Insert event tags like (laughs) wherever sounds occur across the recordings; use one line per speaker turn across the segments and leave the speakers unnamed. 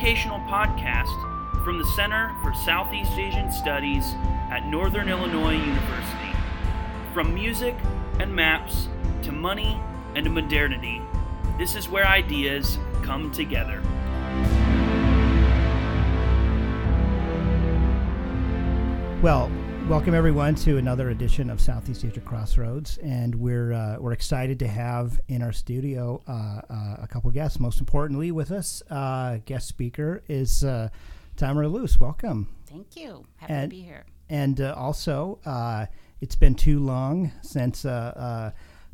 Educational podcast from the Center for Southeast Asian Studies at Northern Illinois University. From music and maps to money and modernity, this is where ideas come together.
Well, welcome everyone to another edition of Southeast Asia Crossroads, and we're uh, we're excited to have in our studio uh, uh, a couple guests. Most importantly, with us, uh, guest speaker is uh, Tamara Loos. Welcome.
Thank you. Happy
And-
to be here.
And uh, also, uh, it's been too long since uh, uh,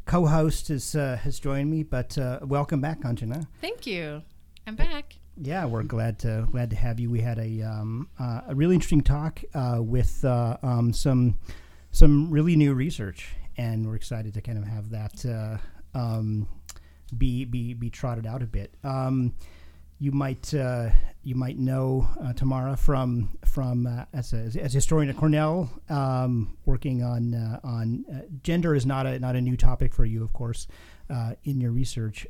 co-host has uh, has joined me, but uh, welcome back, Kanjana.
Thank you. I'm back.
Yeah, we're glad to glad to have you. We had a um, uh, a really interesting talk uh, with uh, um, some some really new research, and we're excited to kind of have that uh, um, be be be trotted out a bit. Um, you might uh, you might know uh, Tamara from from as a as a historian at Cornell, um, working on on gender is not a not a new topic for you, of course, in your research.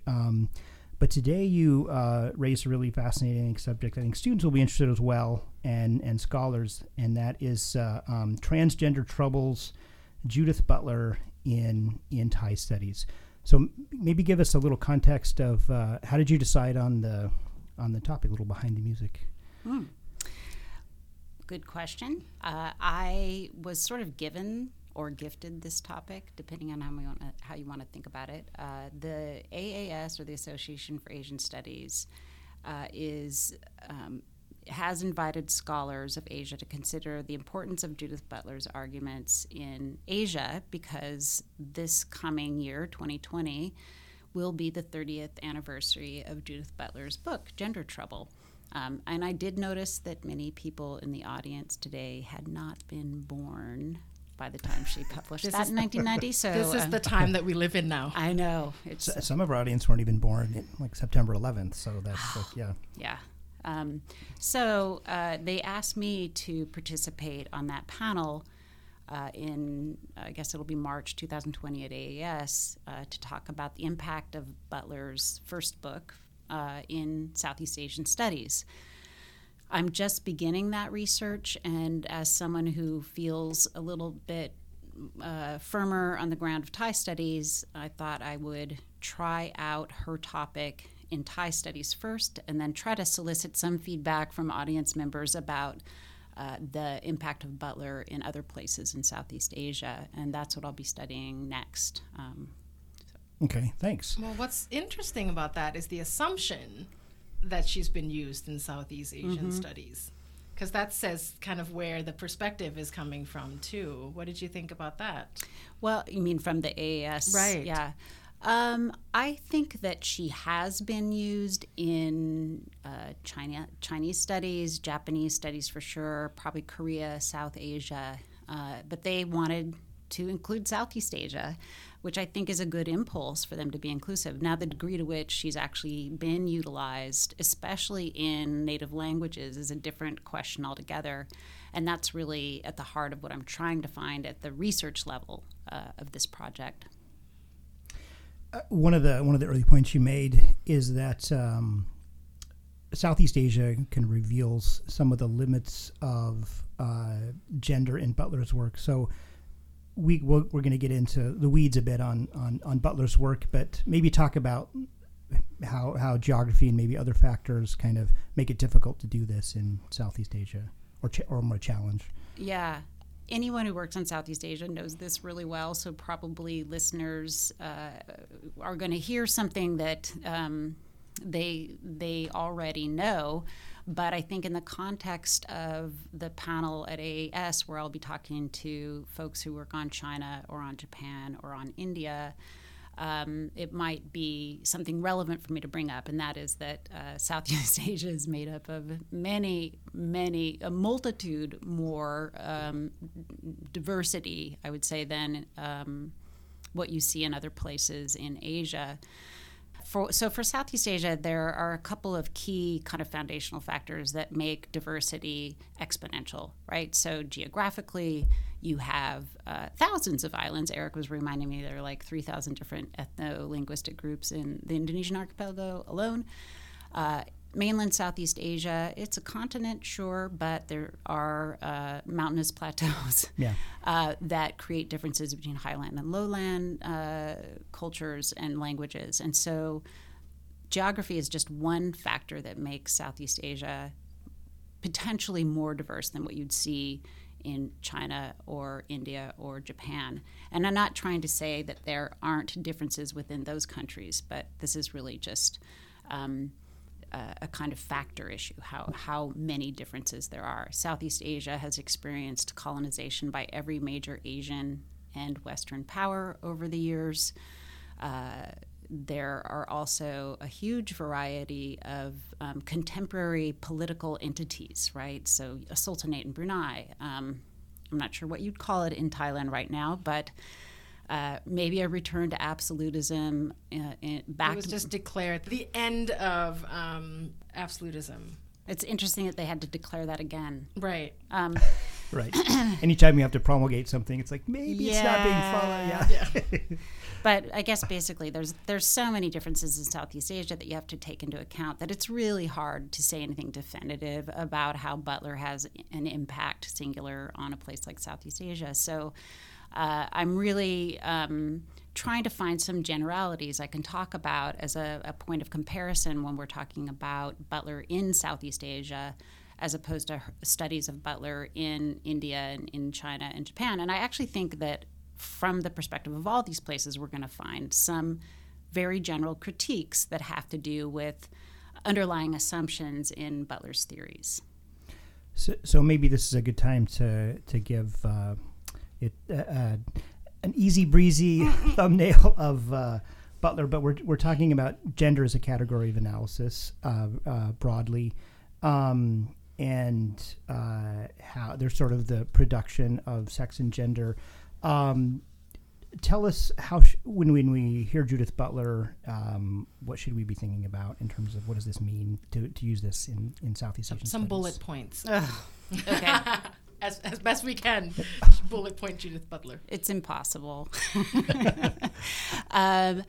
But today you uh, raised a really fascinating subject. I think students will be interested as well, and and scholars, and that is uh, um, transgender troubles. Judith Butler in in Thai studies. So maybe give us a little context of uh, how did you decide on the on the topic, a little behind the music.
Good question. Uh, I was sort of given or gifted this topic, depending on how we want how you want to think about it. Uh, the AAS or the Association for Asian Studies uh, is um, has invited scholars of Asia to consider the importance of Judith Butler's arguments in Asia because this coming year, 2020, will be the 30th anniversary of Judith Butler's book, Gender Trouble. Um, and I did notice that many people in the audience today had not been born by the time she published
This
that
is
in 1990. (laughs) So
This is
uh,
the time that we live in now. (laughs)
I know it's
S- Some of our audience weren't even born in, like September 11th, so that's (gasps) like, yeah.
Yeah. Um, so uh, they asked me to participate on that panel uh, in, I guess it'll be March 2020 at AAS uh, to talk about the impact of Butler's first book uh, in Southeast Asian studies. I'm just beginning that research, and as someone who feels a little bit uh, firmer on the ground of Thai studies, I thought I would try out her topic in Thai studies first, and then try to solicit some feedback from audience members about uh, the impact of Butler in other places in Southeast Asia, and that's what I'll be studying next. Um,
Okay, thanks.
Well, what's interesting about that is the assumption that she's been used in Southeast Asian studies. Because that says kind of where the perspective is coming from, too. What did you think about that?
Well, you mean from the AAS?
Right.
Yeah. Um, I think that she has been used in uh, China, Chinese studies, Japanese studies for sure, probably Korea, South Asia, uh, but they wanted to include Southeast Asia, which I think is a good impulse for them to be inclusive. Now, the degree to which she's actually been utilized, especially in native languages, is a different question altogether. And that's really at the heart of what I'm trying to find at the research level uh, of this project.
one of the one of the early points you made is that um, Southeast Asia can reveal some of the limits of uh, gender in Butler's work. So we we're, we're going to get into the weeds a bit on, on on Butler's work, but maybe talk about how how geography and maybe other factors kind of make it difficult to do this in Southeast Asia or ch- or more challenge.
Yeah. Anyone who works in Southeast Asia knows this really well. So, probably listeners uh, are going to hear something that um, they, they already know. But I think, in the context of the panel at AAS, where I'll be talking to folks who work on China or on Japan or on India, um, it might be something relevant for me to bring up, and that is that uh, Southeast (laughs) Asia is made up of many, many, a multitude more um, diversity, I would say, than um, what you see in other places in Asia. For, so for Southeast Asia, there are a couple of key kind of foundational factors that make diversity exponential, right? So geographically, you have uh, thousands of islands. Eric was reminding me there are like 3,000 different ethno linguistic groups in the Indonesian archipelago alone. Uh, mainland Southeast Asia, it's a continent, sure, but there are uh, mountainous plateaus (laughs)
Yeah.
uh, that create differences between highland and lowland uh, cultures and languages. And so geography is just one factor that makes Southeast Asia potentially more diverse than what you'd see in China or India or Japan. And I'm not trying to say that there aren't differences within those countries, but this is really just um, a, kind of factor issue how, how many differences there are. Southeast Asia has experienced colonization by every major Asian and Western power over the years. Uh, there are also a huge variety of um, contemporary political entities, right? So, a sultanate in Brunei. Um, I'm not sure what you'd call it in Thailand right now, but uh, maybe a return to absolutism uh, in, back.
It was just declared the end of um, absolutism.
it's interesting that they had to declare that again.
Right.
Um, (laughs)
Right. (clears throat) Anytime you have to promulgate something, it's like maybe it's not being followed.
Yeah.
Yeah. (laughs)
but I guess basically there's there's so many differences in Southeast Asia that you have to take into account that it's really hard to say anything definitive about how Butler has an impact singular on a place like Southeast Asia. So uh, I'm really um, trying to find some generalities I can talk about as a, a point of comparison when we're talking about Butler in Southeast Asia as opposed to studies of Butler in India and in China and Japan. And I actually think that from the perspective of all these places, we're going to find some very general critiques that have to do with underlying assumptions in Butler's theories.
So, so maybe this is a good time to to give uh, it uh, uh, an easy breezy (laughs) thumbnail of uh, Butler, but we're we're talking about gender as a category of analysis uh, uh, broadly, um, and uh, how there's sort of the production of sex and gender. Um, tell us how sh- when when we hear Judith Butler, um, what should we be thinking about in terms of what does this mean to, to use this in in Southeast Asian
Some
studies?
bullet points.
Okay. (laughs)
as, as best we can. (laughs) bullet point Judith Butler.
it's impossible. (laughs) (laughs) um,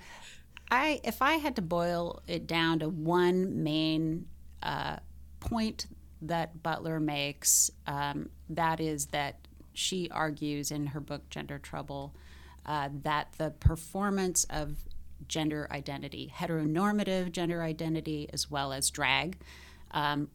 I, if I had to boil it down to one main uh, point that Butler makes, um, that is that she argues in her book Gender Trouble uh, that the performance of gender identity, heteronormative gender identity, as well as drag, um,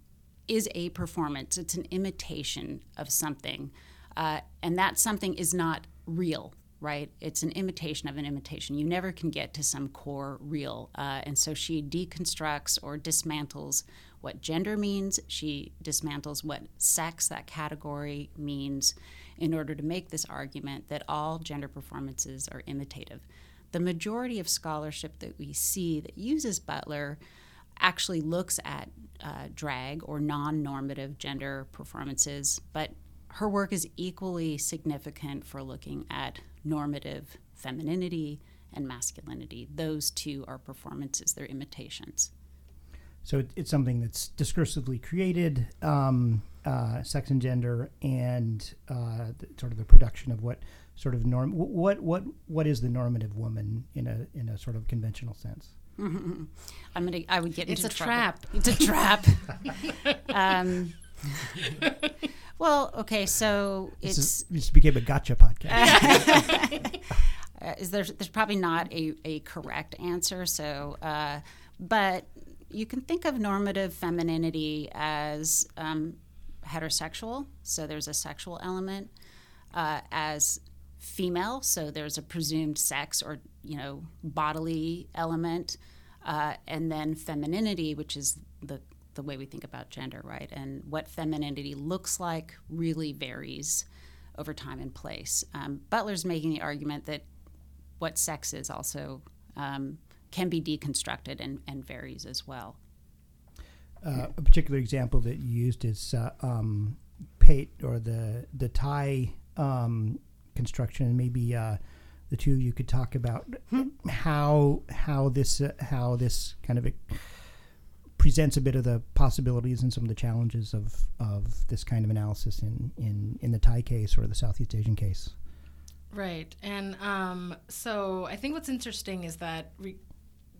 is a performance. It's an imitation of something. Uh, and that something is not real, right? It's an imitation of an imitation. You never can get to some core real. Uh, and so she deconstructs or dismantles what gender means. She dismantles what sex, that category, means in order to make this argument that all gender performances are imitative. The majority of scholarship that we see that uses Butler actually looks at uh, drag or non normative gender performances, but her work is equally significant for looking at normative femininity and masculinity. Those two are performances, they're imitations.
So it, it's something that's discursively created, um, uh, sex and gender, and uh, the, sort of the production of what sort of norm. What what what is the normative woman in a in a sort of conventional sense?
I'm gonna. I would get
It's
into It's
a
trouble.
trap. (laughs)
It's a trap. (laughs) um, well, okay, so
This,
it's
is, this became a gotcha podcast. (laughs)
uh, is there's there's probably not a, a correct answer. So, uh, but you can think of normative femininity as um, heterosexual. So there's a sexual element uh, as female. So there's a presumed sex or you know bodily element, uh, and then femininity, which is the the way we think about gender, right? And what femininity looks like really varies over time and place. Um, Butler's making the argument that what sex is also um, can be deconstructed and, and varies as well.
uh, a particular example that you used is uh, um, Pate or the the Thai um, construction, and maybe uh, the two you could talk about how how this uh, how this kind of presents a bit of the possibilities and some of the challenges of of this kind of analysis in in in the Thai case or the Southeast Asian case.
Right. And um, so I think what's interesting is that re-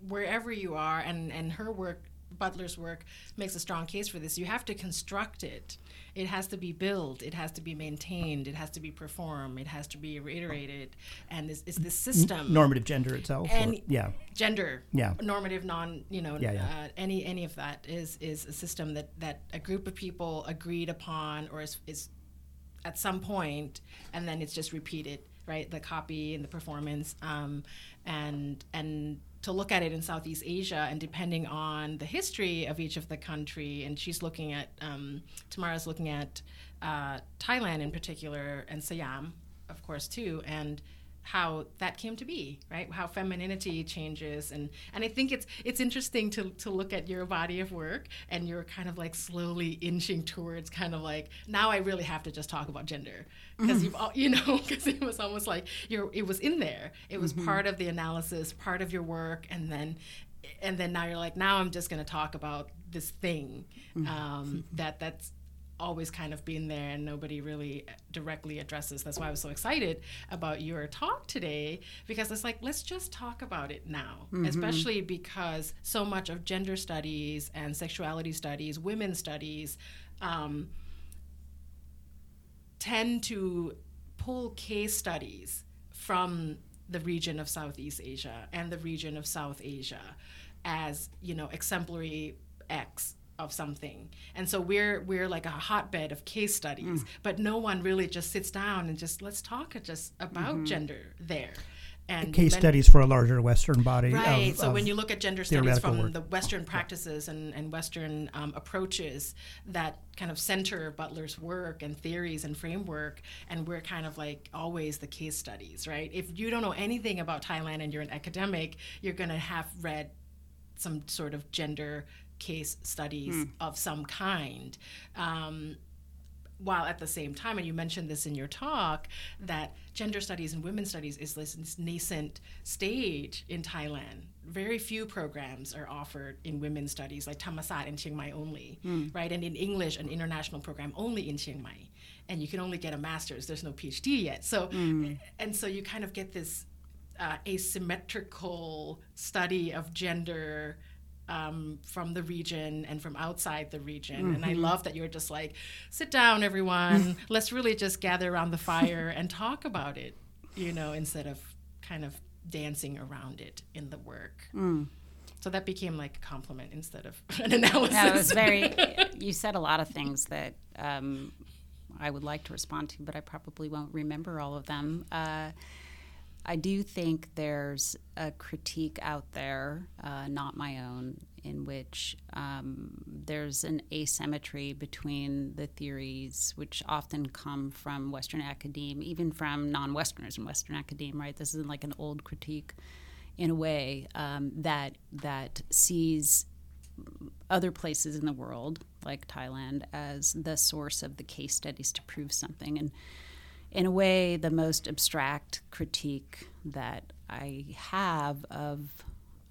wherever you are, and, and her work, Butler's work, makes a strong case for this, you have to construct it. It has to be built, it has to be maintained, it has to be performed, it has to be reiterated. And is, is this system.
Normative gender itself.
And
or, yeah.
gender
Yeah.
normative non you know
Yeah, yeah.
Uh, any any of that is is a system that that a group of people agreed upon or is, is at some point and then it's just repeated right the copy and the performance um, and and to look at it in southeast asia and depending on the history of each of the country and she's looking at um, tamara's looking at uh, thailand in particular and siam of course too and how that came to be right? How femininity changes. And and i think it's it's interesting to to look at your body of work and you're kind of like slowly inching towards kind of like now i really have to just talk about gender. Mm-hmm. Because you've al- you know (laughs) because it was almost like you're it was in there. It was mm-hmm. part of the analysis part of your work and then and then now you're like now i'm just going to talk about this thing mm-hmm. um, that that's always kind of been there and nobody really directly addresses. That's why I was so excited about your talk today because it's like, let's just talk about it now, especially because so much of gender studies and sexuality studies, women's studies, um, tend to pull case studies from the region of Southeast Asia and the region of South Asia as you know exemplary X of something. And so we're we're like a hotbed of case studies, but no one really just sits down and just let's talk just about gender there. And
Case
men-
studies for a larger Western body.
Right.
Of,
so
of-
when you look at gender studies from
work.
the Western practices and, and Western um, approaches that kind of center Butler's work and theories and framework, and we're kind of like always the case studies, right? If you don't know anything about Thailand and you're an academic, you're going to have read some sort of gender case studies of some kind. Um, while at the same time, and you mentioned this in your talk, that gender studies and women's studies is this nascent stage in Thailand. Very few programs are offered in women's studies, like Thammasat in Chiang Mai only, right? And in English, an international program only in Chiang Mai. And you can only get a master's, there's no PhD yet. So, and so you kind of get this uh, asymmetrical study of gender um, from the region and from outside the region. And I love that you're just like, sit down, everyone. (laughs) Let's really just gather around the fire and talk about it, you know, instead of kind of dancing around it in the work. So that became like a compliment instead of (laughs) an analysis.
No, it was very. (laughs) you said a lot of things that um, I would like to respond to, but I probably won't remember all of them. Uh, I do think there's a critique out there, uh, not my own, in which um, there's an asymmetry between the theories, which often come from Western academia, even from non-Westerners in Western academia, Right? This is like an old critique, in a way um, that that sees other places in the world, like Thailand, as the source of the case studies to prove something. And in a way, the most abstract critique that I have of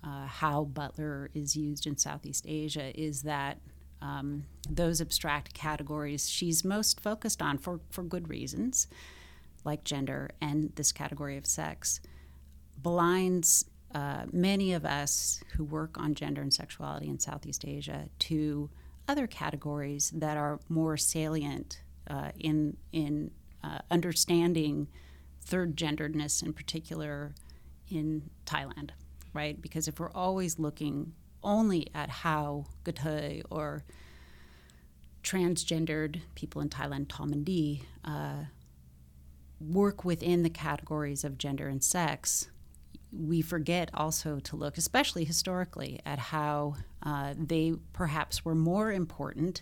uh, how Butler is used in Southeast Asia is that um, those abstract categories she's most focused on for, for good reasons, like gender and this category of sex, blinds uh, many of us who work on gender and sexuality in Southeast Asia to other categories that are more salient uh, in in uh, understanding third genderedness in particular in Thailand, right? Because if we're always looking only at how kathoey or transgendered people in Thailand, Thomandi, uh, work within the categories of gender and sex, we forget also to look, especially historically, at how uh, they perhaps were more important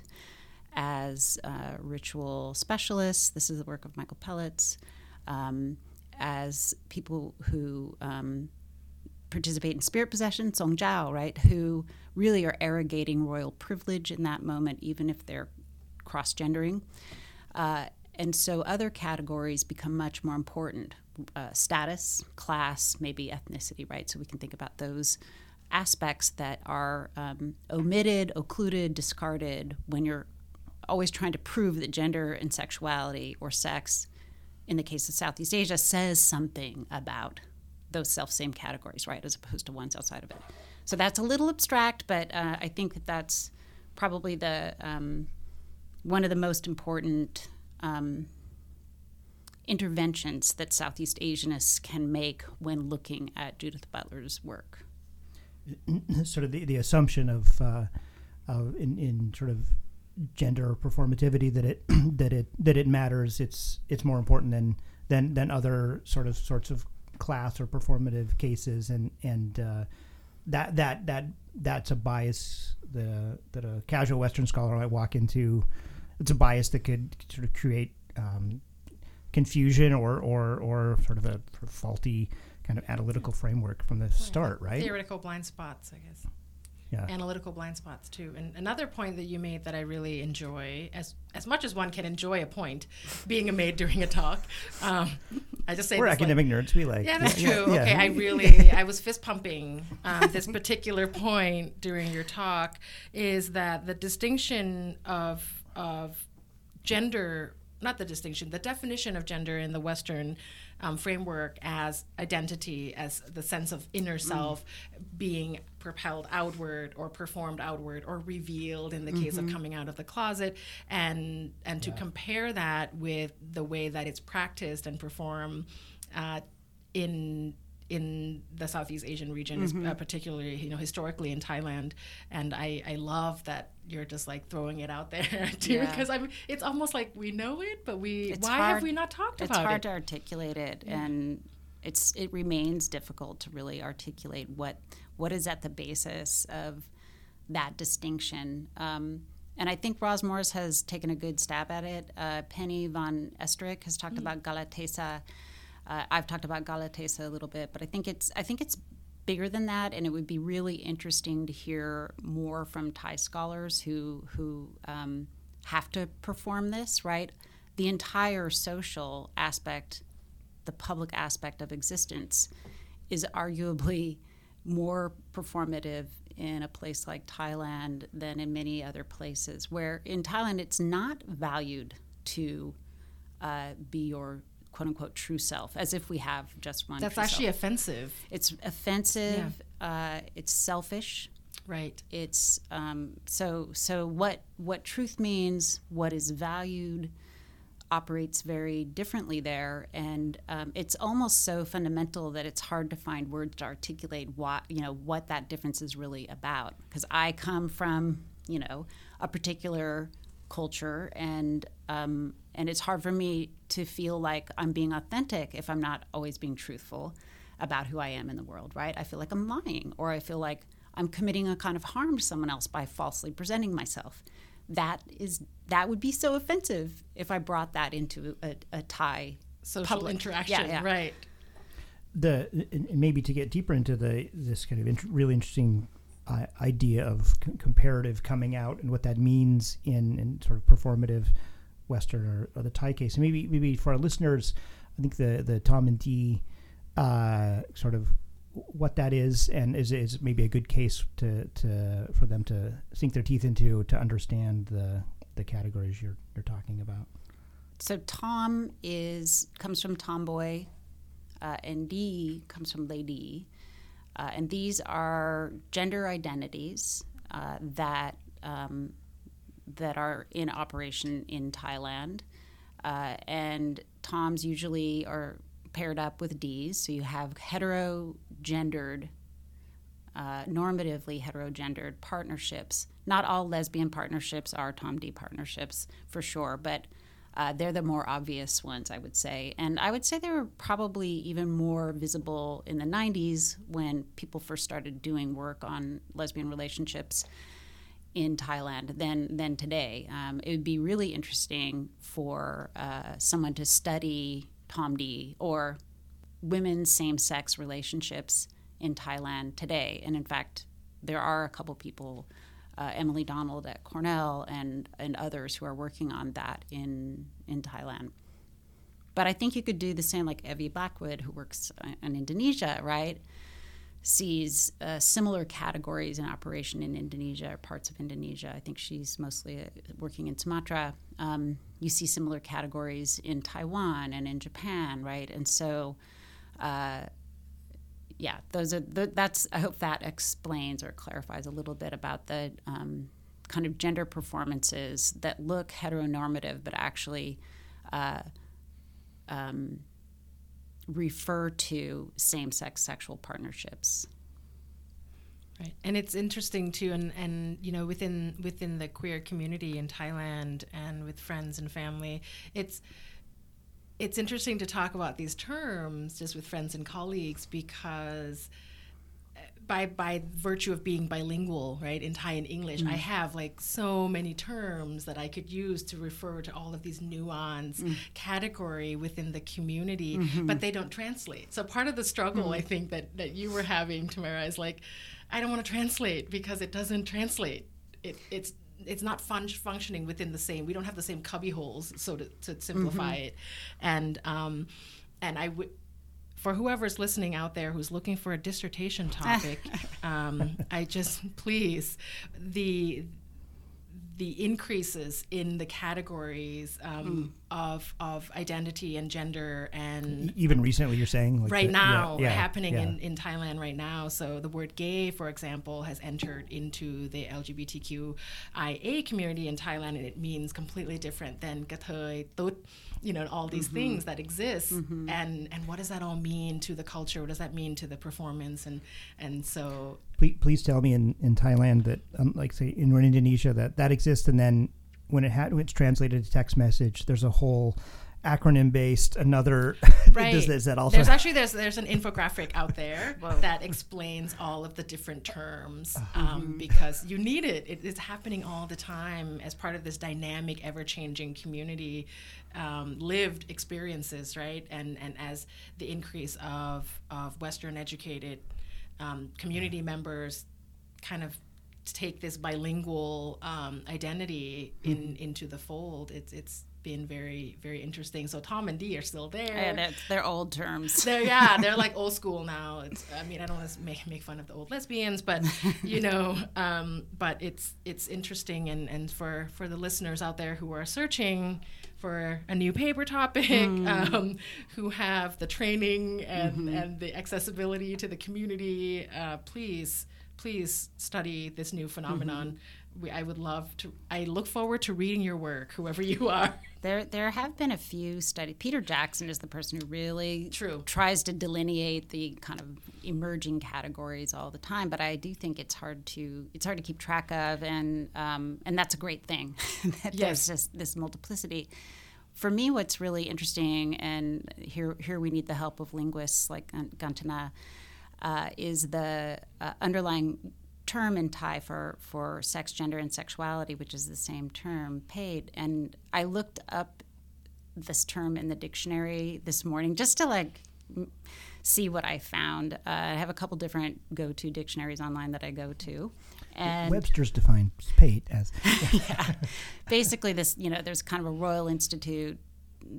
as ritual specialists. This is the work of Michael Peletz. Um, as people who um, participate in spirit possession, Song Jiao, right, who really are arrogating royal privilege in that moment, even if they're cross gendering. Uh, and so other categories become much more important uh, status, class, maybe ethnicity, right? So we can think about those aspects that are um, omitted, occluded, discarded when you're always trying to prove that gender and sexuality or sex, in the case of Southeast Asia, says something about those self same categories, right, as opposed to ones outside of it. So that's a little abstract, but uh, I think that that's probably the um, one of the most important um, interventions that Southeast Asianists can make when looking at Judith Butler's work. (clears throat)
Sort of the, the assumption of, uh, of in, in sort of gender performativity that it (clears throat) that it that it matters. It's it's more important than than than other sort of sorts of class or performative cases, and and uh, that that that that's a bias the that a casual Western scholar might walk into. It's a bias that could sort of create um, confusion or or or sort of a sort of faulty kind of analytical framework from the start, right?
Theoretical blind spots, I guess.
Yeah.
Analytical blind spots too. And another point that you made that I really enjoy, as as much as one can enjoy a point, being a maid during a talk. Um, I just say
We're academic
like,
nerds. We like.
Yeah, that's
yeah,
true.
yeah.
Okay, I (laughs) really, I was fist pumping um, this particular point during your talk. Is that the distinction of of gender? Not the distinction, the definition of gender in the Western um, framework as identity, as the sense of inner self being propelled outward or performed outward or revealed in the case of coming out of the closet, and and to compare that with the way that it's practiced and performed uh, in in the Southeast Asian region, is, uh, particularly you know historically in Thailand, and I, I love that you're just like throwing it out there (laughs) too
Yeah.
because I'm it's almost like we know it, but we
It's
why
hard-
have we not talked about it?
it's hard
it?
to articulate it and it's it remains difficult to really articulate what what is at the basis of that distinction um, and I think Roz Morris has taken a good stab at it. Uh, Penny Van Esterik has talked about Galatesa. Uh, I've talked about Galatesa a little bit, but I think it's I think it's bigger than that, and it would be really interesting to hear more from Thai scholars who who um, have to perform this. Right, the entire social aspect, the public aspect of existence, is arguably more performative in a place like Thailand than in many other places. Where in Thailand, it's not valued to uh, be your quote unquote true self, as if we have just one.
That's actually
self.
offensive,
it's offensive. Uh, it's selfish.
right?
It's um, so so. What what truth means, what is valued, operates very differently there, and um, it's almost so fundamental that it's hard to find words to articulate what you know what that difference is really about. Because I come from you know a particular culture, and um, and it's hard for me to feel like I'm being authentic if I'm not always being truthful about who I am in the world. Right? I feel like I'm lying, or I feel like I'm committing a kind of harm to someone else by falsely presenting myself. That is that would be so offensive if I brought that into a, a Thai
Social
public.
interaction,
Yeah, yeah.
right?
the and and maybe to get deeper into the this kind of int- really interesting uh, idea of c- comparative coming out and what that means in, in sort of performative Western or, or the Thai case. And maybe maybe for our listeners, I think the the Tom and Dee uh, sort of what that is and is is maybe a good case to, to for them to sink their teeth into to understand the the categories you're you're talking about.
So Tom is comes from tomboy, uh, and D comes from lady, uh, and these are gender identities uh, that um, that are in operation in Thailand, uh, and Toms usually are paired up with Ds. So you have hetero-gendered uh, normatively heterogendered partnerships. Not all lesbian partnerships are Tom D partnerships for sure, but uh, they're the more obvious ones, I would say. And I would say they were probably even more visible in the 90s when people first started doing work on lesbian relationships in Thailand than than today. Um, it would be really interesting for uh, someone to study Tom D or women's same-sex relationships in Thailand today. And in fact, there are a couple people, uh, Emily Donald at Cornell and and others who are working on that in in Thailand. But I think you could do the same like Evie Blackwood, who works in Indonesia, right? sees uh, similar categories in operation in Indonesia or parts of Indonesia. I think she's mostly uh, working in Sumatra. Um, you see similar categories in Taiwan and in Japan, right? And so, uh, yeah, those are the, that's. I hope that explains or clarifies a little bit about the um, kind of gender performances that look heteronormative, but actually. Uh, um, refer to same-sex sexual partnerships.
Right, and it's interesting too, and and you know within within the queer community in Thailand and with friends and family, it's it's interesting to talk about these terms just with friends and colleagues because by by virtue of being bilingual, right, in Thai and English, mm. I have like so many terms that I could use to refer to all of these nuance mm. category within the community, mm-hmm. but they don't translate. So part of the struggle mm. I think that that you were having, Tamara, is like, I don't want to translate because it doesn't translate. It, it's it's not fun- functioning within the same. We don't have the same cubby holes, so to, to simplify mm-hmm. it, and um, and I would for whoever's listening out there who's looking for a dissertation (laughs) topic, um, I just please the the increases in the categories um, mm. of of identity and gender and
even recently you're saying
like right the, now yeah, yeah, happening yeah. In, in Thailand right now so the word gay for example has entered into the LGBTQIA community in Thailand and it means completely different than gathoy tut you know all these mm-hmm. things that exist mm-hmm. and and what does that all mean to the culture what does that mean to the performance and and so
please, please tell me in in Thailand that um, like say in Indonesia that that exists and then when it had when it's translated to text message there's a whole acronym based another (laughs)
right does, is that also there's actually there's there's an infographic out there (laughs) that explains all of the different terms um, mm-hmm. because you need it. it it's happening all the time as part of this dynamic ever-changing community um, lived experiences right and and as the increase of of western educated um, community members kind of take this bilingual um, identity in mm-hmm. into the fold it's it's been very very interesting. So Tom and D are still there.
Yeah, they're old terms. (laughs)
They're yeah, they're (laughs) like old school now. It's I mean I don't want to make make fun of the old lesbians, but you (laughs) know, um, but it's it's interesting and and for for the listeners out there who are searching for a new paper topic, mm. um, who have the training and mm-hmm. and the accessibility to the community, uh, please please study this new phenomenon. Mm-hmm we, I would love to. I look forward to reading your work, whoever you (laughs) are.
There, there have been a few studies. Peter Jackson is the person who really
True.
tries to delineate the kind of emerging categories all the time. But I do think it's hard to it's hard to keep track of, and um, and that's a great thing. (laughs) that yes. There's just this multiplicity. For me, what's really interesting, and here here we need the help of linguists like Kanjana, uh, is the uh, underlying term in Thai for, for sex, gender, and sexuality, which is the same term, paid. And I looked up this term in the dictionary this morning just to like see what I found. Uh, I have a couple different go to dictionaries online that I go to.
And Webster's defines paid as. (laughs)
yeah. Basically, this, you know, there's kind of a Royal Institute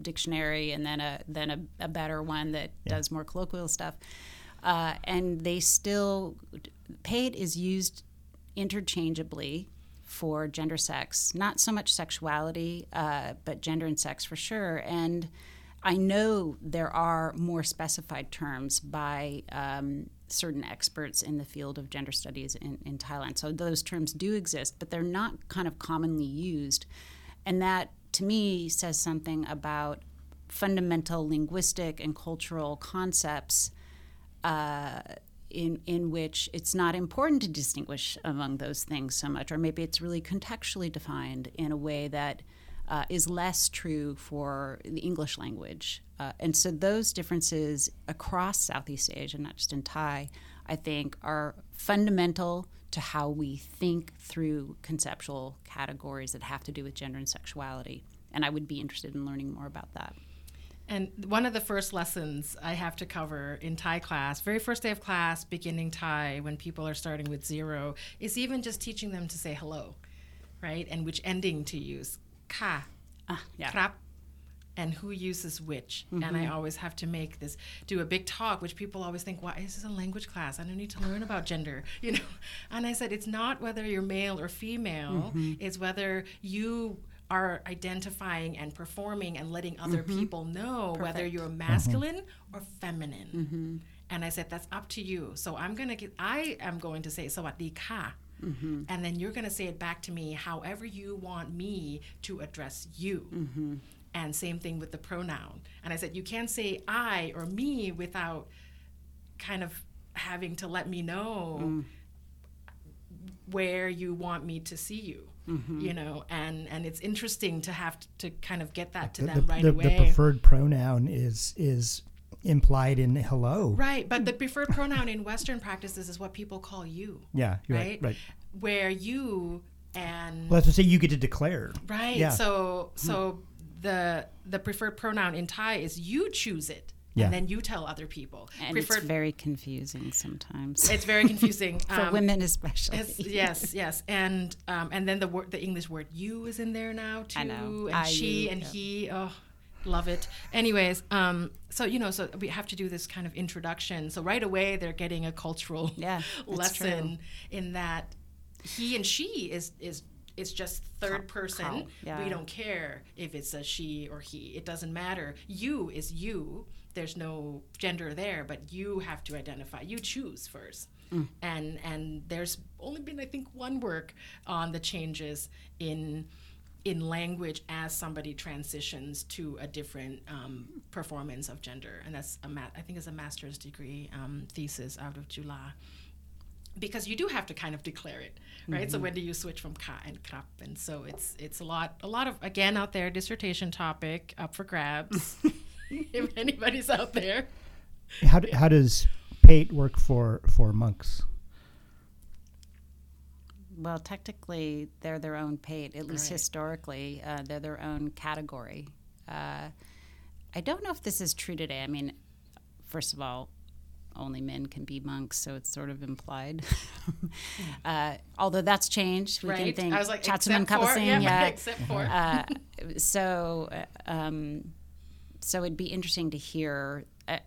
dictionary and then a then a, a better one that yeah. does more colloquial stuff. Uh, and they still paid is used interchangeably for gender sex, not so much sexuality, uh, but gender and sex for sure. And I know there are more specified terms by um, certain experts in the field of gender studies in, in Thailand. So those terms do exist, but they're not kind of commonly used. And that, to me, says something about fundamental linguistic and cultural concepts uh, in in which it's not important to distinguish among those things so much, or maybe it's really contextually defined in a way that uh, is less true for the English language. Uh, and so those differences across Southeast Asia, not just in Thai, I think are fundamental to how we think through conceptual categories that have to do with gender and sexuality. And I would be interested in learning more about that.
And one of the first lessons I have to cover in Thai class, very first day of class, beginning Thai, when people are starting with zero, is even just teaching them to say hello, right? And which ending to use. Ka.
Uh, yeah.
Krap. and who uses which. And I always have to make this do a big talk, which people always think, "Why is this a language class? I don't need to learn about gender," (laughs) you know. And I said, it's not whether you're male or female; it's whether you are identifying and performing and letting other mm-hmm. people know whether you're mm-hmm. masculine or feminine. Mm-hmm. And I said, that's up to you. So I'm going to get, I am going to say, sawadee ka. And then you're going to say it back to me however you want me to address you. And same thing with the pronoun. And I said, you can't say I or me without kind of having to let me know mm. where you want me to see you. Mm-hmm. You know, and and it's interesting to have to kind of get that to
the,
them
the-
right
the-
away.
the preferred pronoun is is implied in hello.
Right, but the preferred pronoun in Western practices is what people call you,
Yeah, you're
right?
right. Right.
Where you and
Well, that's to say you get to declare.
right.
Yeah.
So so hmm. the the preferred pronoun in Thai is you choose it,
Yeah.
and then you tell other people.
And
preferred.
it's very confusing sometimes
It's very confusing (laughs)
for
um,
women, especially.
It's, yes, yes, and um, and then the word, the English word "you" is in there now too,
I know.
and
I,
she
you,
and
yeah.
he. Oh, love it. Anyways, um, so you know, so we have to do this kind of introduction. So right away, they're getting a cultural
Yeah, (laughs) that's
lesson in that he and she is is it's just third person.
yeah.
We don't care if it's a she or he. It doesn't matter. You is you. There's no gender there, but you have to identify. You choose first.
Mm.
And and there's only been I think one work on the changes in in language as somebody transitions to a different um, performance of gender, and that's a ma- I think is a master's degree um, thesis out of July because you do have to kind of declare it, right? So when do you switch from ka and krap? And so it's it's a lot a lot of again out there dissertation topic up for grabs. (laughs) (laughs) if anybody's out there,
How, do, how does Pate work for for monks?
Well, technically, they're their own pate. At least
Right.
historically, uh, they're their own category. Uh, I don't know if this is true today. I mean, first of all, only men can be monks, so it's sort of implied. (laughs) uh, although that's changed, we
right?
can think
I was like,
Chatsumarn
except for, yeah, (laughs)
yeah.
except for.
uh, so, uh, um, so it'd be interesting to hear uh,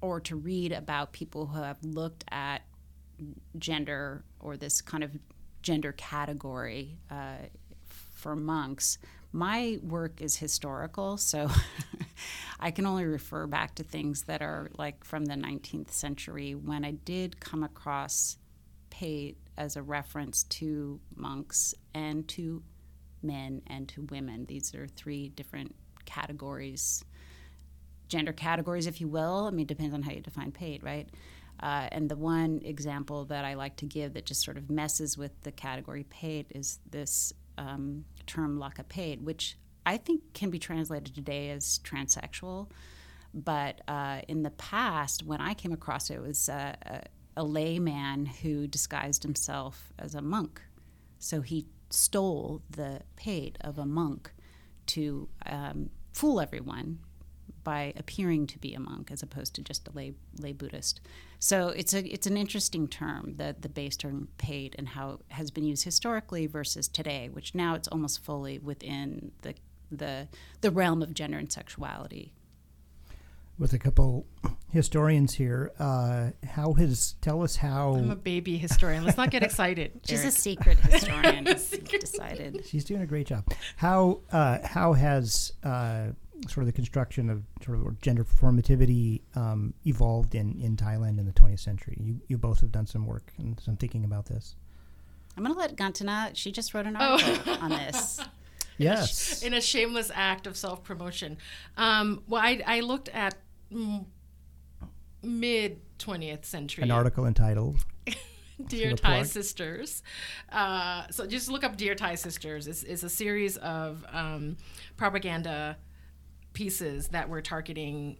or to read about people who have looked at gender or this kind of gender category uh, for monks. My work is historical, so (laughs) I can only refer back to things that are like from the 19th century when I did come across Pate as a reference to monks and to men and to women. These are three different categories, gender categories, if you will. I mean, it depends on how you define paid, right? Uh, and the one example that I like to give that just sort of messes with the category paid is this um, term laka paid, which I think can be translated today as transsexual. But uh, in the past, when I came across it, it was uh, a, a layman who disguised himself as a monk. So he stole the paid of a monk to um, fool everyone by appearing to be a monk as opposed to just a lay, lay Buddhist. So it's a it's an interesting term, the the base term paid and how it has been used historically versus today, which now it's almost fully within the the the realm of gender and sexuality.
With a couple historians here, uh, how has tell us how
I'm a baby historian. Let's not get excited. (laughs)
She's a secret (laughs) historian. we've decided.
she's doing a great job. How uh, how has uh, sort of the construction of sort of gender performativity um, evolved in, in Thailand in the 20th century? You you both have done some work and some thinking about this.
I'm going to let Kanjana. She just wrote an
Oh.
article on this. (laughs)
Yes.
in a shameless act of self promotion. Um, well, I, I looked at mid 20th century.
An article entitled (laughs)
Dear Thai. Sisters. Uh, so just look up Dear Thai Sisters. It's, it's a series of um, propaganda pieces that were targeting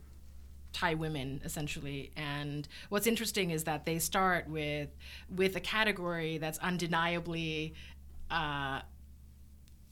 Thai women essentially. And what's interesting is that they start with with a category that's undeniably uh,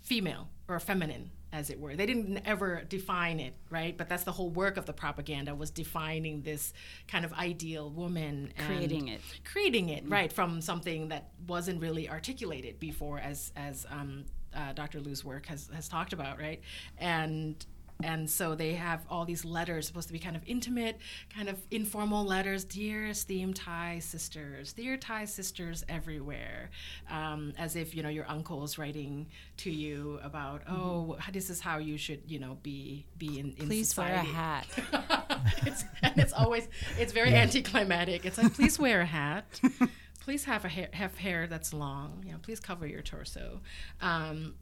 female or feminine as it were. They didn't ever define it right? But that's the whole work of the propaganda was defining this kind of ideal woman and
Creating it.
creating it right from something that wasn't really articulated before as as um, uh, dr lou's work has has talked about right? And and so they have all these letters supposed to be kind of intimate, kind of informal letters. Dear esteemed Thai sisters, dear Thai sisters everywhere, um, as if you know your uncle's writing to you about, oh, this is how you should, you know, be be in, in
Please wear a hat. (laughs)
it's, and it's always it's very anticlimactic. It's like please wear a hat, (laughs) please have a hair, have hair that's long. You know, please cover your torso. Um,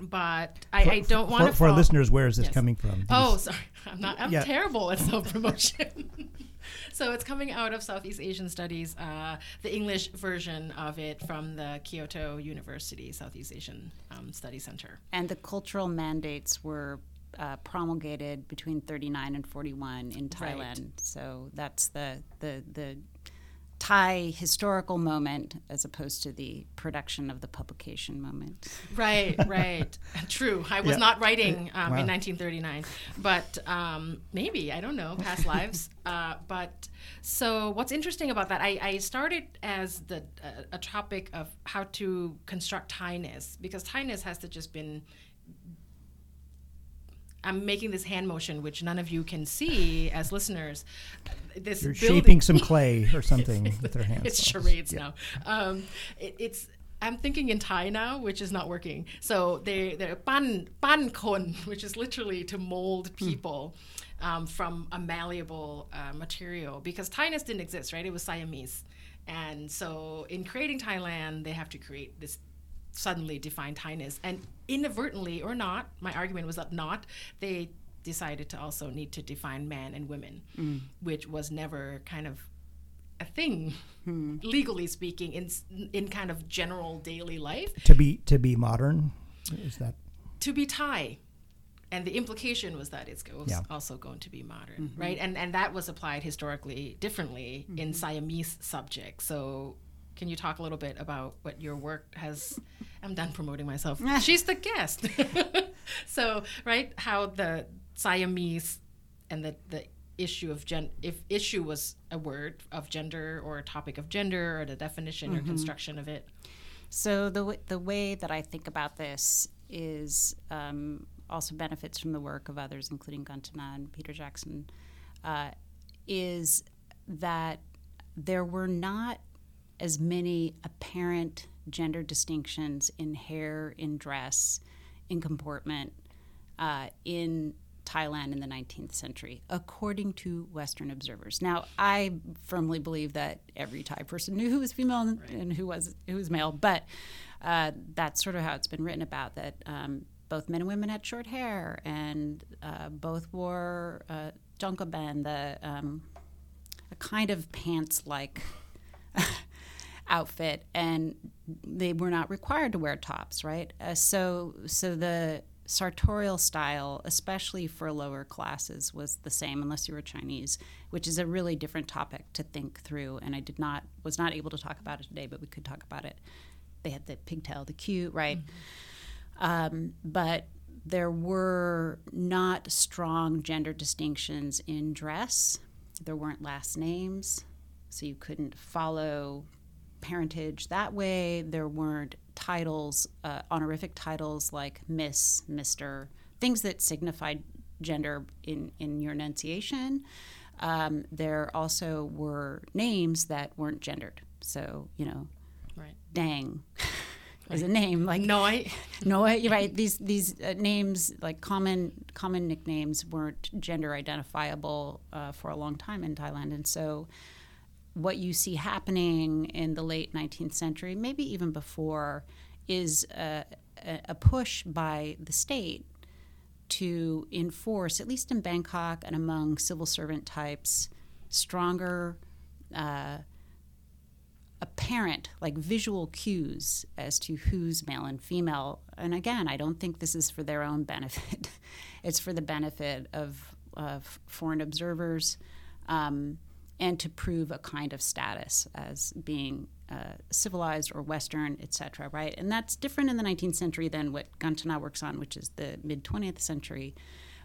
but I, I don't want
for,
to.
for our listeners. Where is this
Yes.
coming from?
Oh, sorry, (laughs) I'm not. I'm
Yeah.
terrible at self promotion. (laughs) so it's coming out of Southeast Asian Studies, uh, the English version of it from the Kyoto University Southeast Asian um, Study Center.
And the cultural mandates were uh, promulgated between 39 and 41 in Thailand.
Right.
So that's the, the, the Thai historical moment as opposed to the production of the publication moment.
Right, right. (laughs) True. I was
Yeah.
not writing um,
Wow.
in 1939, but um, maybe I don't know past (laughs) lives. Uh, but so what's interesting about that? I, I started as the uh, a topic of how to construct Thainess because Thainess has to just been. I'm making this hand motion, which none of you can see as listeners. This
You're
building-
shaping some (laughs) clay or something with their hands.
it's charades now. Um, it, it's I'm thinking in Thai now, which is not working. So they they're pan pan kon, which is literally to mold people um, from a malleable uh, material because Thainess didn't exist, right? It was Siamese, and so in creating Thailand, they have to create this suddenly defined Thainess. and inadvertently or not, my argument was that not they decided to also need to define man and women, mm. which was never kind of a thing, hmm. legally speaking, in in kind of general daily life,
to be to be modern. Is that
to be Thai. And the implication was that it's go-
Yeah.
also going to be modern, mm-hmm. right? And and that was applied historically differently in mm-hmm. Siamese subjects. So, can you talk a little bit about what your work has? I'm done promoting myself. She's the guest. (laughs) so, right, how the Siamese and the the issue of gen if issue was a word of gender or a topic of gender or the definition or construction of it.
So the w- the way that I think about this is um, also benefits from the work of others, including Kanjana and Peter Jackson, uh, is that there were not as many apparent gender distinctions in hair, in dress, in comportment, uh, in Thailand in the 19th century, according to Western observers. Now, I firmly believe that every Thai person knew who was female and, and who was who was male, but uh, that's sort of how it's been written about that. Um, both men and women had short hair, and uh, both wore uh, jongkaban, the um, a kind of pants-like (laughs) outfit, and they were not required to wear tops, right? Uh, so, so the sartorial style, especially for lower classes, was the same unless you were Chinese, which is a really different topic to think through. And I did not was not able to talk about it today, but we could talk about it. They had the pigtail, the cute, right? Um, but there were not strong gender distinctions in dress. There weren't last names, so you couldn't follow parentage that way. There weren't titles, uh, honorific titles like Miss, Mister, things that signified gender in, in your enunciation. Um, there also were names that weren't gendered. So, you know,
Right.
Dang (laughs) is a name. Like
No, I. (laughs)
no, you're right. These these uh, names, like common common nicknames, weren't gender identifiable uh, for a long time in Thailand, and so what you see happening in the late 19th century, maybe even before, is a, a push by the state to enforce, at least in Bangkok and among civil servant types, stronger. Uh, apparent, like visual cues as to who's male and female. And again, I don't think this is for their own benefit. (laughs) it's for the benefit of, of foreign observers um, and to prove a kind of status as being uh, civilized or Western, etc. Right, and that's different in the 19th century than what Kanjana works on, which is the mid 20th century.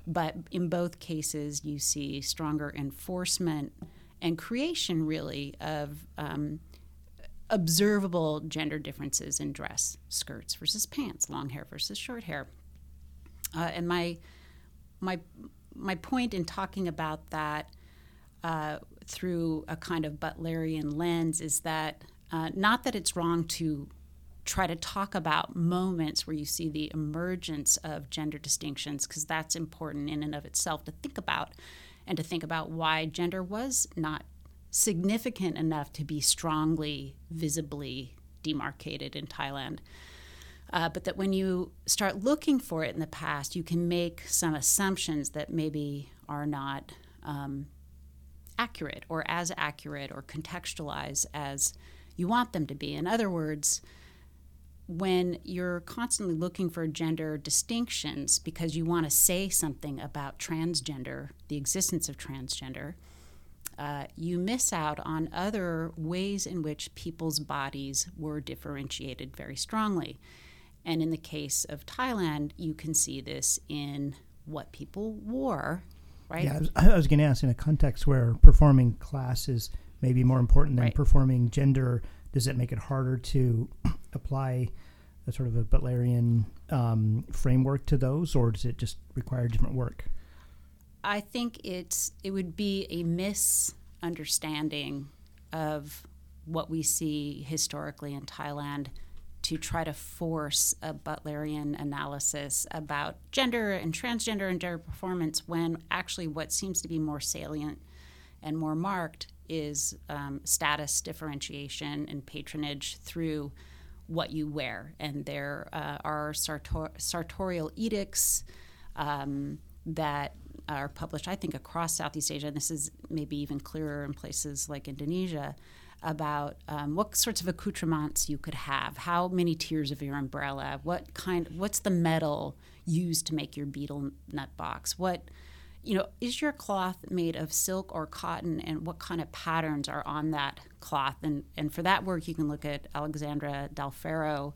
But in both cases, you see stronger enforcement and creation, really, of um, observable gender differences in dress, skirts versus pants, long hair versus short hair. Uh, and my my my point in talking about that uh, through a kind of Butlerian lens is that uh, not that it's wrong to try to talk about moments where you see the emergence of gender distinctions, because that's important in and of itself to think about, and to think about why gender was not significant enough to be strongly, visibly demarcated in Thailand. Uh, but that when you start looking for it in the past, you can make some assumptions that maybe are not um, accurate or as accurate or contextualized as you want them to be. In other words, when you're constantly looking for gender distinctions because you want to say something about transgender, the existence of transgender, uh, you miss out on other ways in which people's bodies were differentiated very strongly. And in the case of Thailand, you can see this in what people wore, right?
Yeah, I was, I was going to ask in a context where performing class is maybe more important than
Right.
performing gender, does it make it harder to (clears throat) apply a sort of a Butlerian um, framework to those, or does it just require different work?
I think it's it would be a misunderstanding of what we see historically in Thailand to try to force a Butlerian analysis about gender and transgender and gender performance when actually what seems to be more salient and more marked is um, status differentiation and patronage through what you wear. And there uh, are sartor- sartorial edicts um, that are published, I think, across Southeast Asia, and this is maybe even clearer in places like Indonesia, about um, what sorts of accoutrements you could have, how many tiers of your umbrella, what kind, what's the metal used to make your betel nut box, what you know, is your cloth made of silk or cotton, and what kind of patterns are on that cloth? And and for that work, you can look at Alexandra Dalferro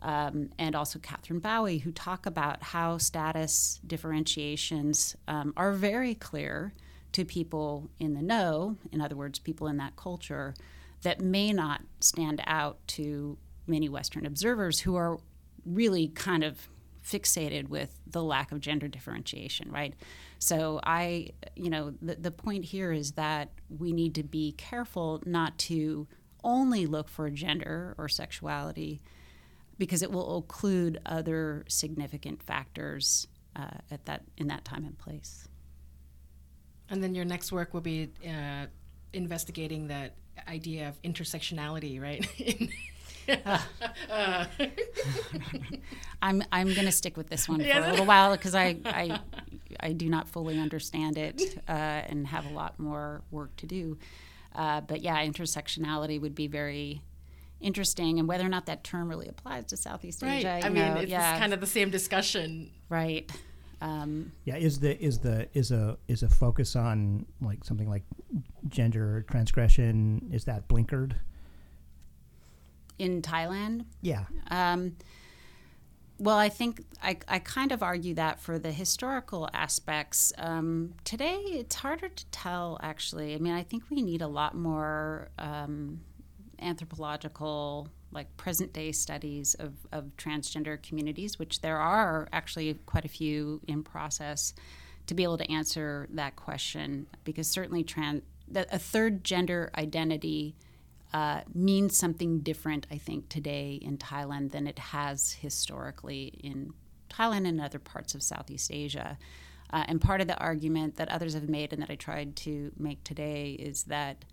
um, and also Katherine Bowie, who talk about how status differentiations um, are very clear to people in the know. In other words, people in that culture that may not stand out to many Western observers who are really kind of fixated with the lack of gender differentiation, right? So I, you know, the, the point here is that we need to be careful not to only look for gender or sexuality because it will occlude other significant factors uh, at that in that time and place.
And then your next work will be uh, investigating that idea of intersectionality, right? uh,
I'm I'm going to stick with this one for
Yeah.
a little while because I, I I do not fully understand it uh, and have a lot more work to do. Uh, but yeah, intersectionality would be very interesting, and whether or not that term really applies to Southeast
right.
Asia.
I mean,
know,
it's
yeah,
kind of the same discussion.
right. Um,
Yeah, is the is the is a is a focus on like something like gender transgression? Is that blinkered?
in Thailand,
Yeah,
Um, well, I think I, I kind of argue that for the historical aspects. Um, today, it's harder to tell, actually. I mean, I think we need a lot more um, anthropological, like present day studies of, of transgender communities, which there are actually quite a few in process to be able to answer that question. Because certainly, trans, a third gender identity uh, means something different, I think, today in Thailand than it has historically in Thailand and other parts of Southeast Asia. Uh, and part of the argument that others have made and that I tried to make today is that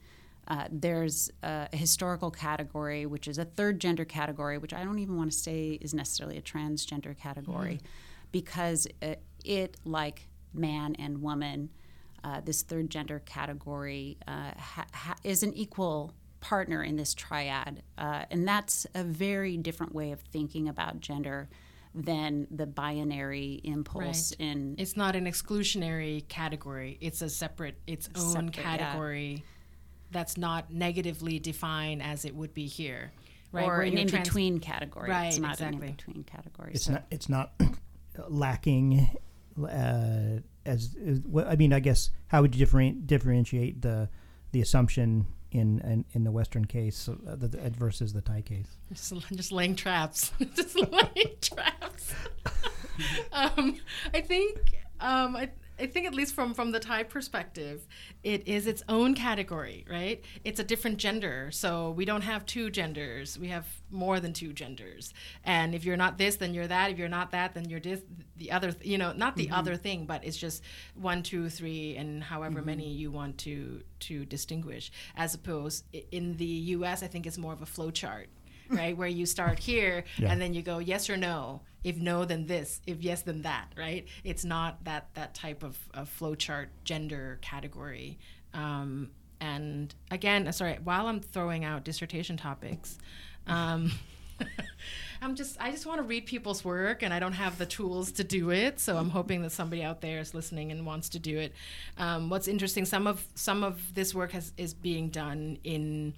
uh, there's a historical category, which is a third gender category, which I don't even want to say is necessarily a transgender category, because it, it, like man and woman, uh, this third gender category uh, ha- ha- is an equal partner in this triad. Uh, and that's a very different way of thinking about gender than the binary impulse
Right.
in
It's not an exclusionary category. It's a separate, its own
Separate,
category that's not negatively defined as it would be here.
right,
Or
an in
trans-
between category.
Right,
it's not an
exactly.
in between category.
it's
so-
not it's not (coughs) lacking. Uh, as, as well, I mean, I guess how would you differenti- differentiate the the assumption in in, in the Western case uh, the, the- versus the Thai case? (laughs)
Just, just laying traps. (laughs) just laying (laughs) traps. um, I think um, I, I think at least from from the Thai perspective, it is its own category, right? It's a different gender, so we don't have two genders. We have more than two genders. And if you're not this, then you're that. If you're not that, then you're this, the other. You know, not the mm-hmm. other thing, but it's just one, two, three, and however mm-hmm. many you want to to distinguish. As opposed in the U.S., I think it's more of a flow chart (laughs) right? Where you start here yeah. and then you go yes or no. If no, then this. If yes, then that. Right? It's not that that type of, of flowchart gender category. Um, and again, uh, sorry, while I'm throwing out dissertation topics, um, (laughs) I'm just I just want to read people's work, and I don't have the tools to do it. So I'm hoping that somebody out there is listening and wants to do it. Um, what's interesting, some of some of this work has is being done in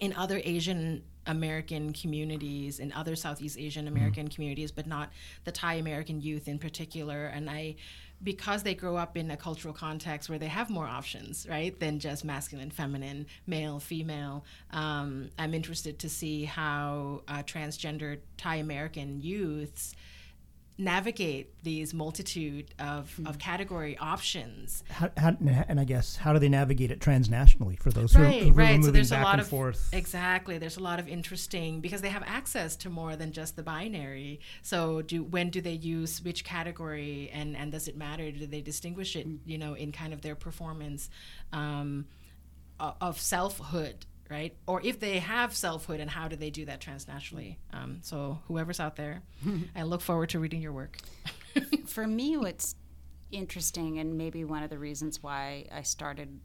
in other Asian American communities and other Southeast Asian. American mm-hmm. communities, but not the Thai American youth in particular. And I, because they grow up in a cultural context where they have more options, right, than just masculine, feminine, male, female, um, I'm interested to see how uh, transgender Thai American youths navigate these multitude of, mm-hmm. of category options.
How, how, and I guess how do they navigate it transnationally for those
right,
who, who
right. are moving
so there's
back a
lot
and
of, forth?
Exactly. There's a lot of interesting because they have access to more than just the binary. So do when do they use which category and and does it matter? Do they distinguish it? You know, in kind of their performance um, of selfhood right? Or if they have selfhood, and how do they do that transnationally? Um, so whoever's out there, (laughs) I look forward to reading your work. (laughs)
For me, what's interesting, and maybe one of the reasons why I started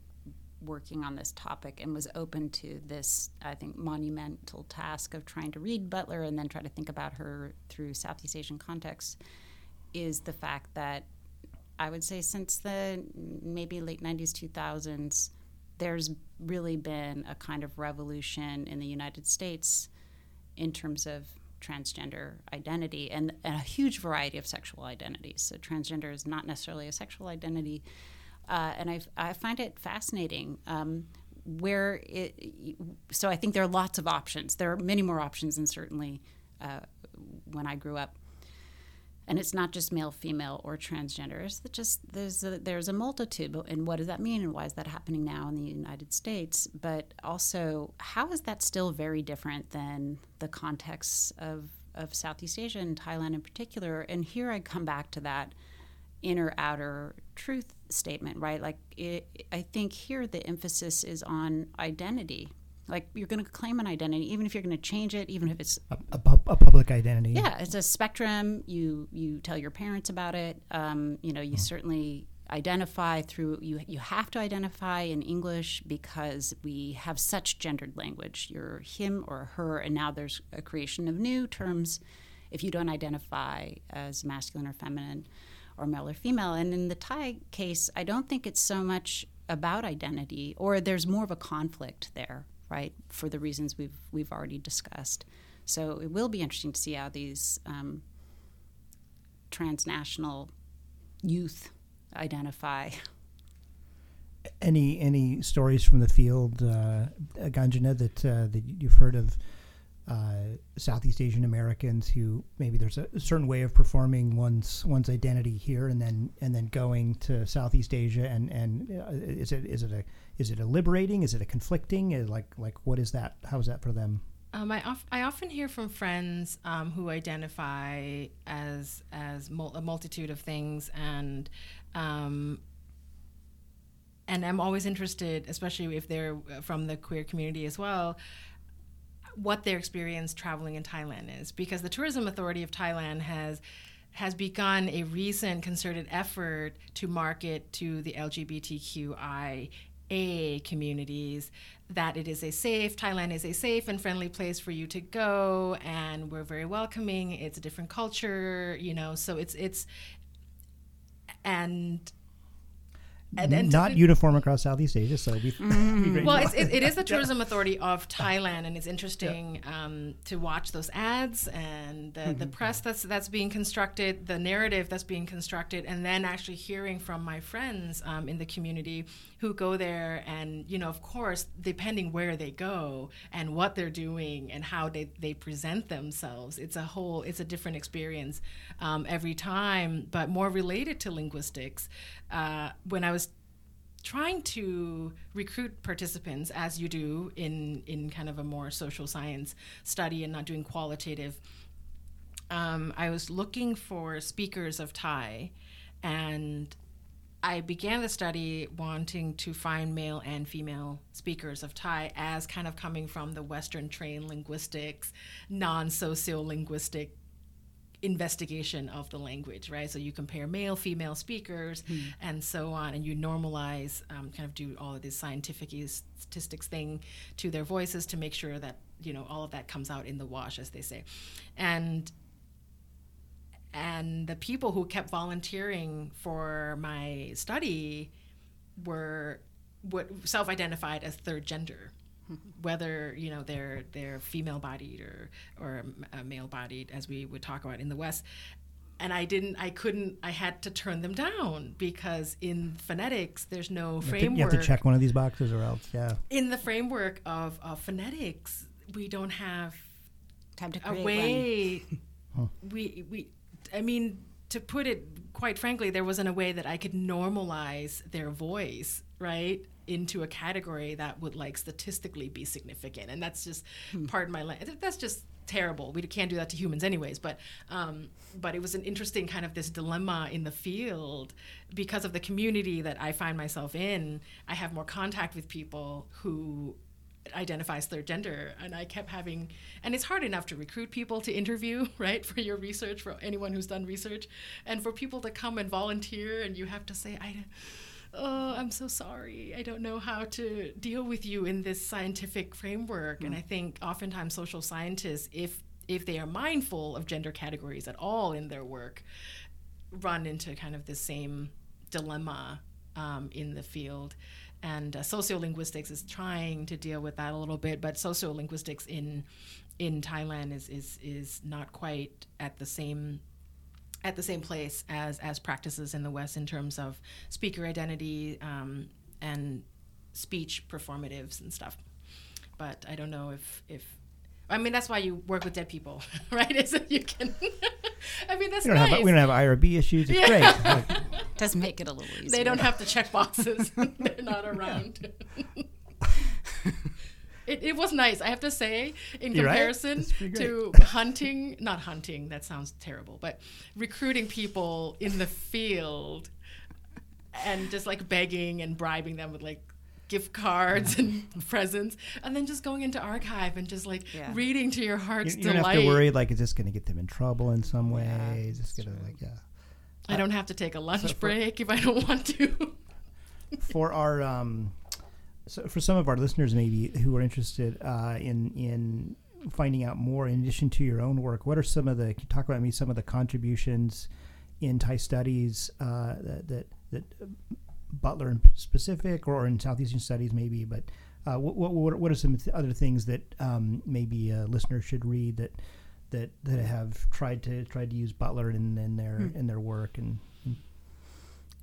working on this topic and was open to this, I think, monumental task of trying to read Butler and then try to think about her through Southeast Asian context, is the fact that I would say since the maybe late 90s, 2000s, there's really been a kind of revolution in the United States in terms of transgender identity and, and a huge variety of sexual identities. So, transgender is not necessarily a sexual identity. Uh, and I, I find it fascinating um, where it, so I think there are lots of options. There are many more options than certainly uh, when I grew up and it's not just male, female, or transgender. It's just there's a, there's a multitude. And what does that mean, and why is that happening now in the United States? But also, how is that still very different than the context of of Southeast Asia and Thailand in particular? And here I come back to that inner outer truth statement, right? Like it, I think here the emphasis is on identity, like you're going to claim an identity, even if you're going to change it, even if it's
a, a, a, public identity.
Yeah, it's a spectrum. You you tell your parents about it. Um, you know, you mm. certainly identify through you you have to identify in English because we have such gendered language. You're him or her, and now there's a creation of new terms if you don't identify as masculine or feminine or male or female. And in the Thai case, I don't think it's so much about identity, or there's more of a conflict there right? For the reasons we've we've already discussed. So it will be interesting to see how these um, transnational youth identify.
Any any stories from the field, uh, Kanjana, that uh, that you've heard of uh, Southeast Asian Americans who maybe there's a, certain way of performing one's one's identity here, and then and then going to Southeast Asia, and and uh, is it is it a is it a liberating? Is it a conflicting? Is like like what is that? How is that for them?
Um, I, of, I often hear from friends um, who identify as as mul- a multitude of things, and um, and I'm always interested, especially if they're from the queer community as well, what their experience traveling in Thailand is, because the Tourism Authority of Thailand has has begun a recent concerted effort to market to the LGBTQI a communities that it is a safe thailand is a safe and friendly place for you to go and we're very welcoming. It's a different culture you know so it's it's and And- and
not
to-
uniform across Southeast Asia. So we, we great
Well, it's, it, it is the tourism authority of Thailand, and it's interesting um, to watch those ads and the, the press that's that's being constructed, the narrative that's being constructed, and then actually hearing from my friends um, in the community who go there, and you know, of course, depending where they go and what they're doing and how they they present themselves, it's a whole, it's a different experience um, every time, but more related to linguistics. Uh, when I was trying to recruit participants as you do in in kind of a more social science study and not doing qualitative um, i was looking for speakers of thai. And i began the study wanting to find male and female speakers of thai as kind of coming from the western trained linguistics non-sociolinguistic investigation of the language, right? So you compare male, female speakers, and so on, and you normalize, um, kind of do all of this scientific statistics thing to their voices to make sure that you know all of that comes out in the wash, as they say, and and the people who kept volunteering for my study were what self-identified as third gender whether you know they're they're female bodied or or uh, male bodied as we would talk about in the west. And i didn't i couldn't i had to turn them down because in phonetics there's no
you, have to,
framework
you have to check one of these boxes or else, yeah.
in the framework of, of phonetics we don't have
Time to create
a
create
way (laughs) we we i mean to put it quite frankly there wasn't a way that i could normalize their voice right into a category that would like statistically be significant. And that's just part of my life. that's just terrible. We can't do that to humans anyways. But um, but it was an interesting kind of this dilemma in the field. Because of the community that i find myself in i have more contact with people who identifies third gender. And i kept having and it's hard enough to recruit people to interview (laughs) right for your research for anyone who's done research. And for people to come and volunteer and you have to say i oh i'm so sorry. I don't know how to deal with you in this scientific framework. And i think oftentimes social scientists if if they are mindful of gender categories at all in their work run into kind of the same dilemma um, in the field. And uh, sociolinguistics is trying to deal with that a little bit but sociolinguistics in in Thailand is is is not quite at the same at the same place as as practices in the West in terms of speaker identity um, and speech performatives and stuff. But I don't know if if I mean that's why you work with dead people, (laughs) right? Is that you can. (laughs) I mean that's
We don't,
nice.
have, we don't have IRB issues. It's
Yeah.
great. (laughs) Like,
Does make it a little easier.
they don't have to check boxes. They're not around. It, it was nice, I have to say, in
You're
comparison
That's pretty
to (laughs) hunting, not hunting, that sounds terrible, but recruiting people in the field and just like begging and bribing them with like gift cards and (laughs) presents and then just going into archive and just like
Yeah.
reading to your
you,
heart's
you don't have to worry, like, is this going to get them in trouble in some way?
Yeah,
is this going to, like, yeah.
I don't have to take a lunch
for-
break if I don't want to. (laughs)
for our um, so for some of our listeners maybe who are interested uh, in in finding out more in addition to your own work what are some of the can you talk about me some of the contributions in Thai studies uh, that that, that Butler in specific or in Southeastern studies maybe but uh, what, what what are some th- other things that um, maybe a listener should read that that that have tried to tried to use Butler in, in their in their work and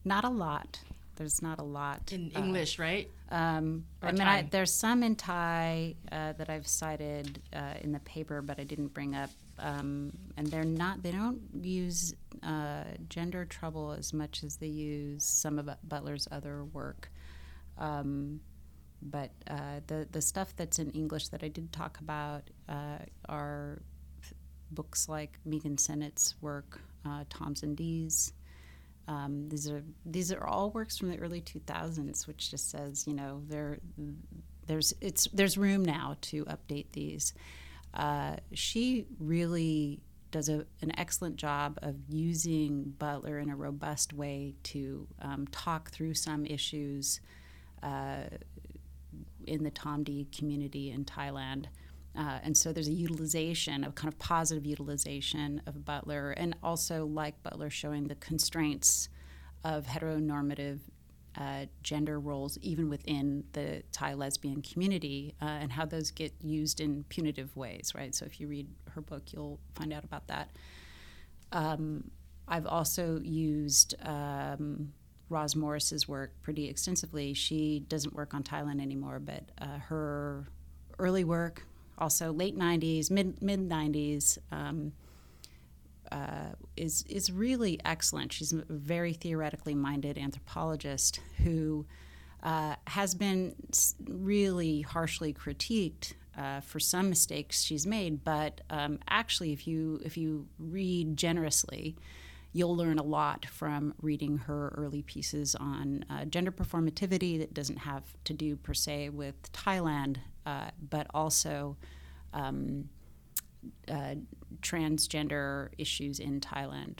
Not a lot. There's not a lot
In
uh,
English, right?
Um, I mean, I, there's some in Thai uh, that I've cited uh, in the paper, but I didn't bring up. Um, and they're not. They don't use uh, gender trouble as much as they use some of Butler's other work. Um, but uh, the the stuff that's in English that I did talk about uh, are books like Megan Sinnott's work, uh, and Dee's. Um, these are these are all works from the early 2000s, which just says you know there there's it's there's room now to update these. Uh, she really does a, an excellent job of using Butler in a robust way to um, talk through some issues uh, in the Tom D community in Thailand. Uh, and so there's a utilization of kind of positive utilization of Butler, and also like Butler showing the constraints of heteronormative uh, gender roles even within the Thai lesbian community uh, and how those get used in punitive ways, right? So if you read her book, you'll find out about that. Um, I've also used um, Roz Morris's work pretty extensively. She doesn't work on Thailand anymore, but uh, her early work, also late 90s, mid mid 90s, um, uh, is is really excellent. She's a very theoretically minded anthropologist who uh, has been really harshly critiqued uh, for some mistakes she's made. But um, actually, if you if you read generously, you'll learn a lot from reading her early pieces on uh, gender performativity that doesn't have to do per se with Thailand, uh, but also um, uh, transgender issues in Thailand.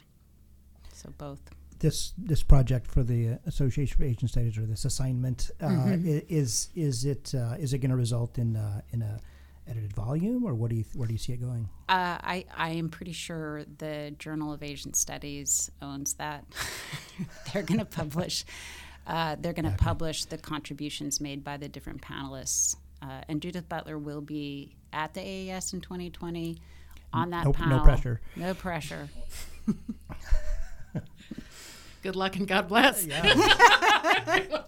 So both.
This this project for the Association for Asian Studies or this assignment uh, mm-hmm. is is it uh, is it going to result in uh, in a edited volume, or what do you where do you see it going?
Uh, I I am pretty sure the Journal of Asian Studies owns that. (laughs) they're going (laughs) to publish. Uh, they're going to okay. publish the contributions made by the different panelists, uh, and Judith Butler will be at the AAS in 2020 on that
nope,
panel.
No pressure.
No pressure. (laughs)
Good luck and God bless. Yeah. (laughs)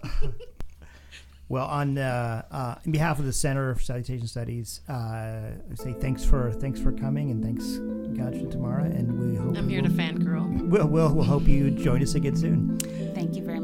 Well, on uh, uh, in behalf of the Center for Southeast Asian Studies, uh, I say thanks for thanks for coming and thanks Gajah Tamara, and we hope
I'm here
we'll,
to fangirl.
We'll, we'll we'll hope you join us again soon.
Thank you very.